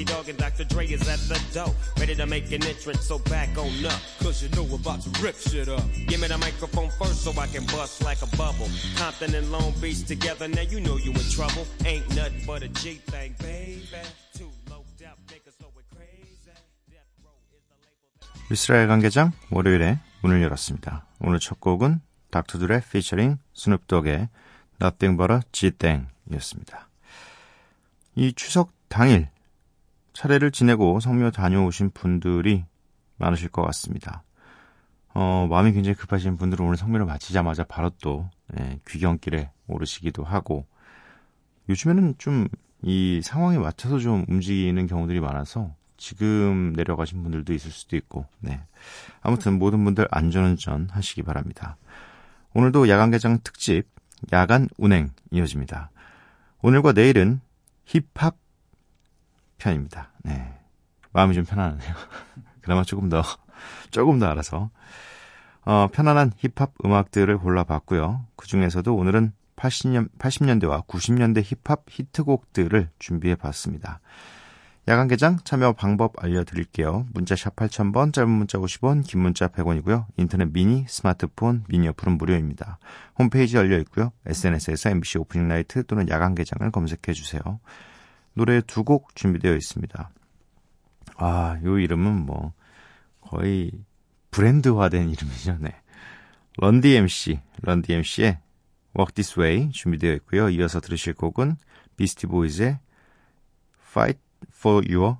Snoop Doggy Dogg and Dr. Dre is at the door. Ready to make an entrance, so back on up. Cause you know we're about to rip shit up. Give me the microphone first so I can bust like a bubble. Compton and Long Beach together, now you know you in trouble. Ain't nothing but a G thing, baby. Too low down, niggas so we're crazy. Death Row is the label. 이스라엘 관계장 월요일에 문을 열었습니다. 오늘 첫 곡은 닥터들의 피처링 스눕독의 Nothing But a G-Thing이었습니다. 이 추석 당일 차례를 지내고 성묘 다녀오신 분들이 많으실 것 같습니다. 어, 마음이 굉장히 급하신 분들은 오늘 성묘를 마치자마자 바로 또 예, 귀경길에 오르시기도 하고 요즘에는 좀 이 상황에 맞춰서 좀 움직이는 경우들이 많아서 지금 내려가신 분들도 있을 수도 있고 네. 아무튼 모든 분들 안전운전 하시기 바랍니다. 오늘도 야간 개장 특집 야간 운행 이어집니다. 오늘과 내일은 힙합 편입니다. 네. 마음이 좀 편안하네요. 그나마 조금 더, 조금 더 알아서. 어, 편안한 힙합 음악들을 골라봤고요. 그 중에서도 오늘은 80년, 80년대와 90년대 힙합 히트곡들을 준비해 봤습니다. 야간 개장 참여 방법 알려드릴게요. 문자 샵 8000번, 짧은 문자 50원, 긴 문자 100원이고요. 인터넷 미니, 스마트폰, 미니 어플은 무료입니다. 홈페이지 열려 있고요. SNS에서 MBC 오프닝 라이트 또는 야간 개장을 검색해 주세요. 노래 두 곡 준비되어 있습니다. 아, 요 이름은 뭐, 거의 브랜드화된 이름이죠. 네. Run DMC, Run DMC의 Walk This Way 준비되어 있고요. 이어서 들으실 곡은 비스티 보이즈의 Fight for Your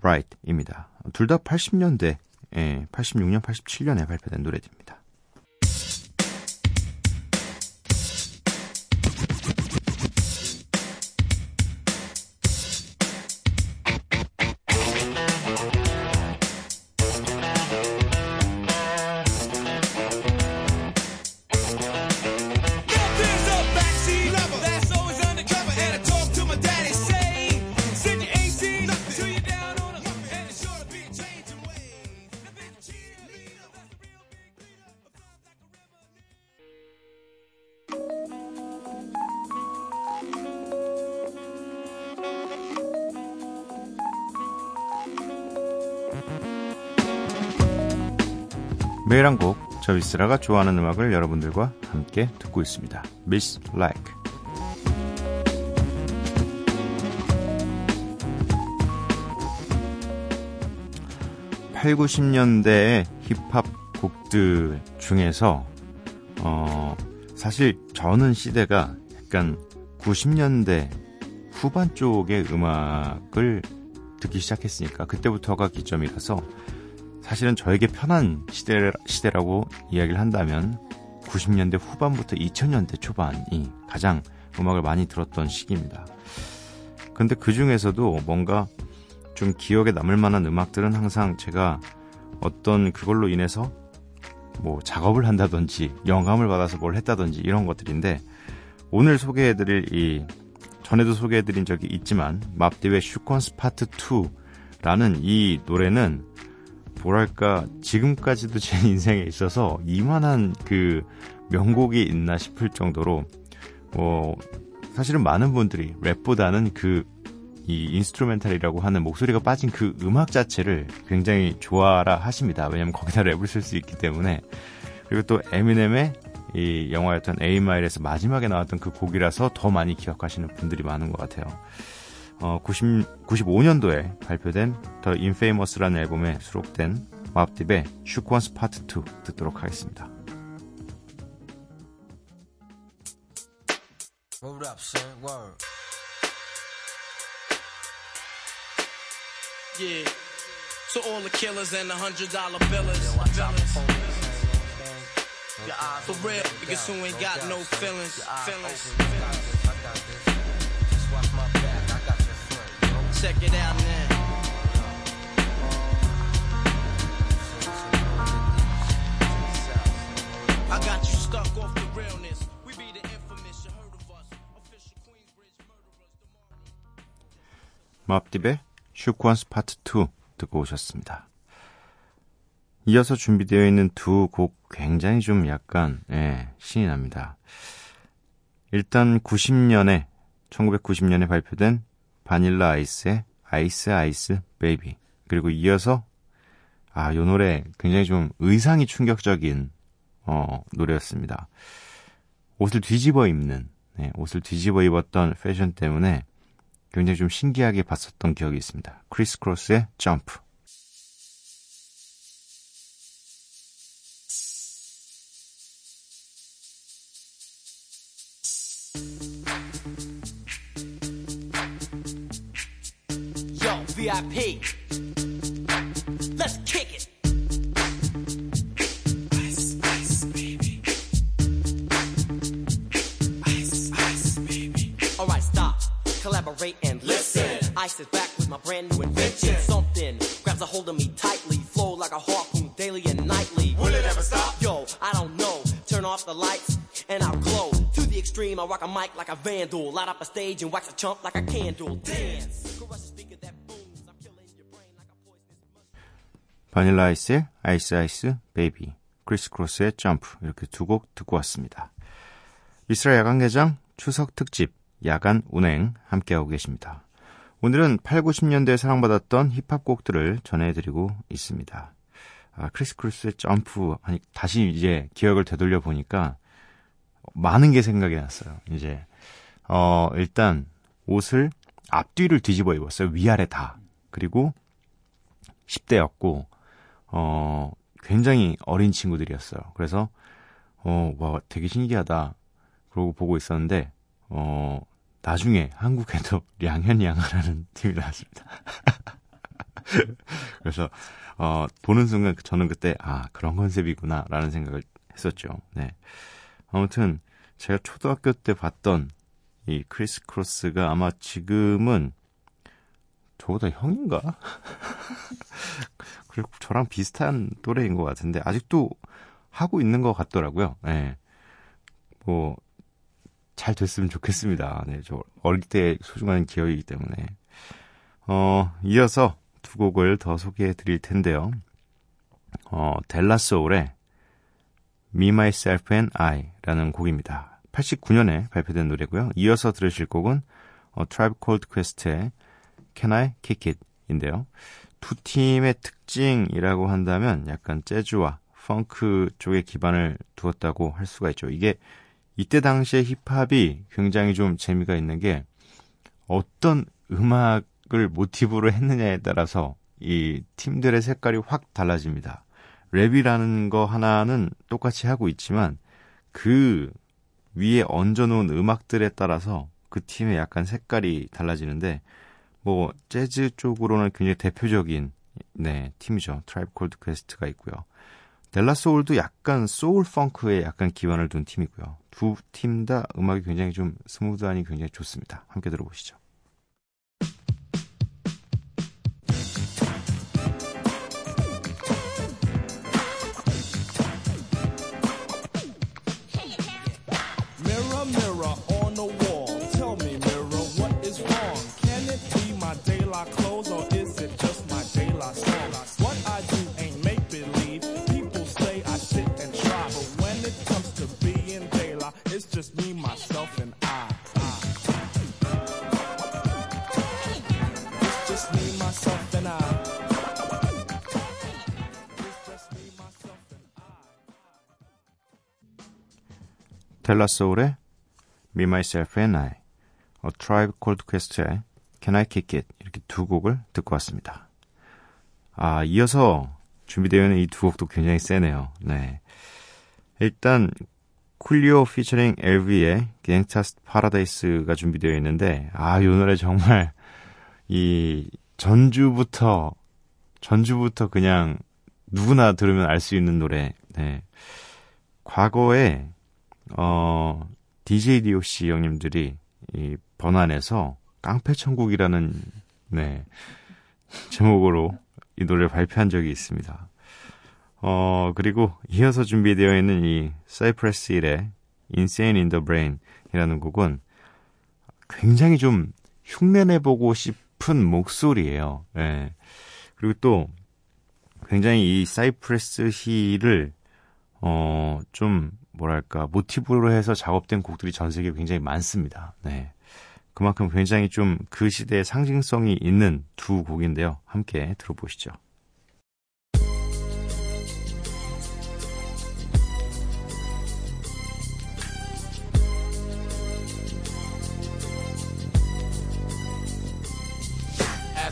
Right입니다. 둘 다 80년대, 예, 86년, 87년에 발표된 노래들입니다. 매일 한 곡, 저 위스라가 좋아하는 음악을 여러분들과 함께 듣고 있습니다. Miss Like. 8, 90년대의 힙합 곡들 중에서, 어, 사실 저는 시대가 약간 90년대 후반 쪽의 음악을 듣기 시작했으니까 그때부터가 기점이라서 사실은 저에게 편한 시대, 시대라고 이야기를 한다면 90년대 후반부터 2000년대 초반이 가장 음악을 많이 들었던 시기입니다. 근데 그 중에서도 뭔가 좀 기억에 남을 만한 음악들은 항상 제가 어떤 그걸로 인해서 뭐 작업을 한다든지 영감을 받아서 뭘 했다든지 이런 것들인데 오늘 소개해드릴 이 전에도 소개해드린 적이 있지만 맙딥의 Shook Ones Part 2라는 이 노래는 뭐랄까 지금까지도 제 인생에 있어서 이만한 그 명곡이 있나 싶을 정도로 뭐 사실은 많은 분들이 랩보다는 그 이 instrumental이라고 하는 목소리가 빠진 그 음악 자체를 굉장히 좋아라 하십니다. 왜냐면 거기다 랩을 쓸 수 있기 때문에 그리고 또 에미넴의 이 영화였던 8 Mile에서 마지막에 나왔던 그 곡이라서 더 많이 기억하시는 분들이 많은 것 같아요. 어, 90, 95년도에 발표된 The Infamous라는 앨범에 수록된 맙딥의 Shook Ones Part 2 듣도록 하겠습니다. Word up, son. Word. Yeah. To all the killers and the hundred dollar billers. For real, niggas who ain't got no feelings. Feelings. Check it out now. Murderers. 맙딥의 슈퀀스 파트 2 듣고 오셨습니다. 이어서 준비되어 있는 두 곡 굉장히 좀 약간 예, 신이 납니다. 일단 90년에 1990년에 발표된 바닐라 아이스의 Ice Ice Baby 그리고 이어서 아, 요 노래 굉장히 좀 의상이 충격적인 어, 노래였습니다. 옷을 뒤집어 입는 네, 옷을 뒤집어 입었던 패션 때문에 굉장히 좀 신기하게 봤었던 기억이 있습니다. 크리스 크로스의 점프. Collaborate and listen. Ice is back with my brand new invention. Something grabs a hold of me tightly. Flow like a harpoon daily and nightly. Will it ever stop? Yo, I don't know. Turn off the lights and I'll glow. To the extreme, I rock a mic like a vandal. Light up a stage and wax a chump like a candle. Dance. 바닐라 아이스의 아이스 아이스 베이비, 크리스 크로스의 점프 이렇게 두 곡 듣고 왔습니다. 미쓰라 야간개장 추석 특집 야간 운행 함께하고 계십니다. 오늘은 8, 90년대에 사랑받았던 힙합 곡들을 전해드리고 있습니다. 아, 크리스 크루스의 점프, 아니, 다시 이제 기억을 되돌려 보니까 많은 게 생각이 났어요. 이제, 어, 일단 옷을 앞뒤를 뒤집어 입었어요. 위아래 다. 그리고 10대였고, 어, 굉장히 어린 친구들이었어요. 그래서, 어, 와, 되게 신기하다. 그러고 보고 있었는데, 어, 나중에 한국에도 량현양아라는 팀이 나왔습니다. 그래서, 어, 보는 순간 저는 그때, 아, 그런 컨셉이구나, 라는 생각을 했었죠. 네. 아무튼, 제가 초등학교 때 봤던 이 크리스 크로스가 아마 지금은 저보다 형인가? 그리고 저랑 비슷한 또래인 것 같은데, 아직도 하고 있는 것 같더라고요. 네. 뭐, 잘 됐으면 좋겠습니다. 네, 저 어릴 때 소중한 기억이기 때문에. 어, 이어서 두 곡을 더 소개해 드릴 텐데요. 어, 델라 소울의 Me, Myself and I라는 곡입니다. 89년에 발표된 노래고요. 이어서 들으실 곡은 어, Tribe Called Quest의 Can I Kick It? 인데요. 두 팀의 특징이라고 한다면 약간 재즈와 펑크 쪽에 기반을 두었다고 할 수가 있죠. 이게 이때 당시에 힙합이 굉장히 좀 재미가 있는 게 어떤 음악을 모티브로 했느냐에 따라서 이 팀들의 색깔이 확 달라집니다. 랩이라는 거 하나는 똑같이 하고 있지만 그 위에 얹어놓은 음악들에 따라서 그 팀의 약간 색깔이 달라지는데 뭐 재즈 쪽으로는 굉장히 대표적인 네 팀이죠. Tribe Called Quest가 있고요. De La Soul도 약간 소울 펑크에 약간 기반을 둔 팀이고요. 두 팀 다 음악이 굉장히 좀 smooth하니 굉장히 좋습니다. 함께 들어보시죠. De La Soul의 Me, Myself and I, A Tribe Called Quest의 Can I Kick It 이렇게 두 곡을 듣고 왔습니다. 아 이어서 준비되어 있는 이 두 곡도 굉장히 세네요. 네, 일단 Coolio 피처링 LV의 Gangsta's Paradise가 준비되어 있는데 아 이 노래 정말 이 전주부터 전주부터 그냥 누구나 들으면 알 수 있는 노래. 네. 과거에 어, DJ DOC 형님들이 이 번안에서 깡패 천국이라는 네. 제목으로 이 노래를 발표한 적이 있습니다. 어, 그리고 이어서 준비되어 있는 이 사이프레스 1의 Insane in the Brain 이라는 곡은 굉장히 좀 흉내내보고 싶은 목소리예요. 예. 그리고 또 굉장히 이 사이프레스 힐을 어, 좀 뭐랄까 모티브로 해서 작업된 곡들이 전 세계에 굉장히 많습니다. 네. 그만큼 굉장히 좀 그 시대의 상징성이 있는 두 곡인데요. 함께 들어보시죠.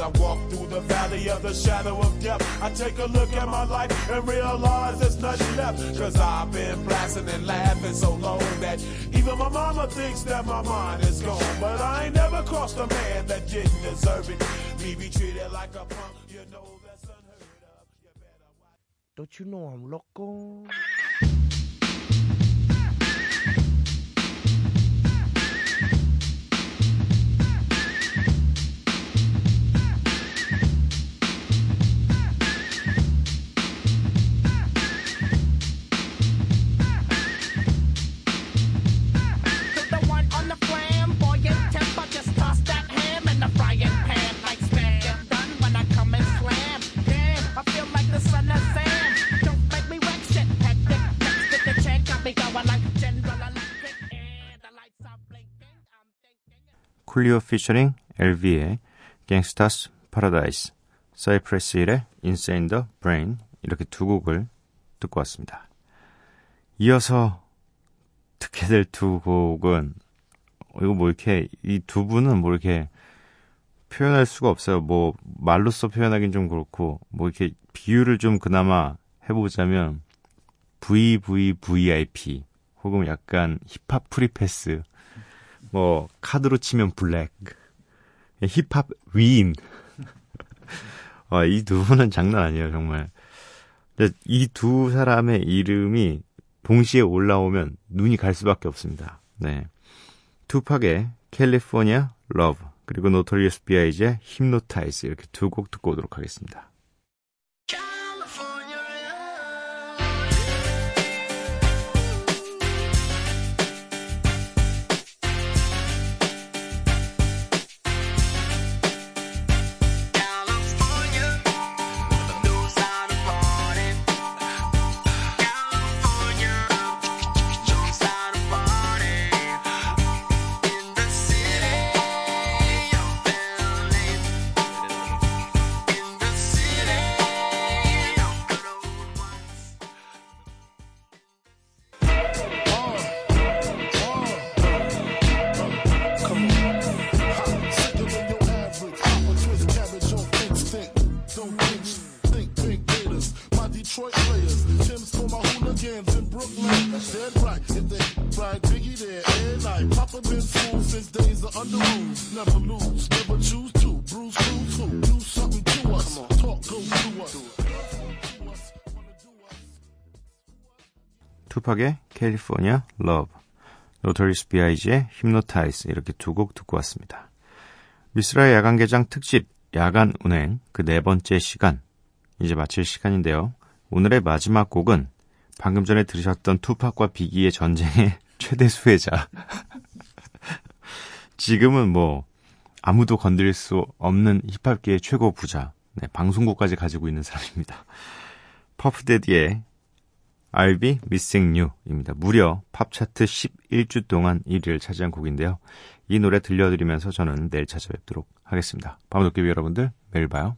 I walk through the valley of the shadow of death, I take a look at my life and realize there's nothing left. Cause I've been blasting and laughing so long that even my mama thinks that my mind is gone. But I ain't never crossed a man that didn't deserve it. Me be treated like a punk, you know that's unheard of. You better watch. Don't you know I'm loco? Coolio 피처링 LV의 Gangsta's Paradise, Cypress Hill의 Insane in the Brain 이렇게 두 곡을 듣고 왔습니다. 이어서 듣게 될 두 곡은 이거 뭐 이렇게 이 두 분은 뭐 이렇게 표현할 수가 없어요. 뭐 말로써 표현하긴 좀 그렇고 뭐 이렇게 비유를 좀 그나마 해보자면 VVVIP 혹은 약간 힙합 free pass 뭐 카드로 치면 블랙 힙합 위인. 아, 이 두 분은 장난 아니에요 정말. 이 두 사람의 이름이 동시에 올라오면 눈이 갈 수밖에 없습니다. 네. 2Pac의 California Love 그리고 Notorious B.I.G.의 Hypnotize 이렇게 두 곡 듣고 오도록 하겠습니다 2Pac의 California Love, Notorious B.I.G.의 Hypnotize 이렇게 두 곡 듣고 왔습니다. 미쓰라의 야간 개장 특집 야간 운행 그 네 번째 시간 이제 마칠 시간인데요. 오늘의 마지막 곡은 방금 전에 들으셨던 2Pac과 Biggie의 전쟁의 최대 수혜자. 지금은 뭐 아무도 건드릴 수 없는 힙합계의 최고 부자, 네, 방송국까지 가지고 있는 사람입니다. 퍼프데디의 Be missing you입니다. 무려 팝 차트 11주 동안 1위를 차지한 곡인데요. 이 노래 들려드리면서 저는 내일 찾아뵙도록 하겠습니다. 밤도깨비 여러분들 매일 봐요.